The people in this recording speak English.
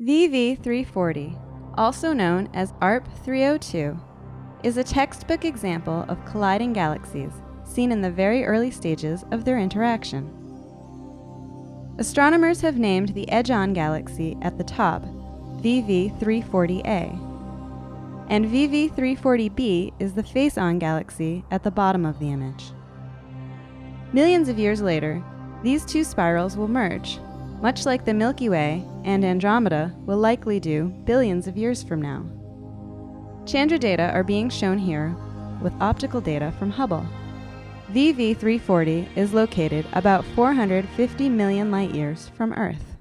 VV340, also known as ARP 302, is a textbook example of colliding galaxies seen in the very early stages of their interaction. Astronomers have named the edge-on galaxy at the top VV340a, and VV340b is the face-on galaxy at the bottom of the image. Millions of years later, these two spirals will merge much like the Milky Way and Andromeda will likely do billions of years from now. Chandra data are being shown here with optical data from Hubble. VV340 is located about 450 million light years from Earth.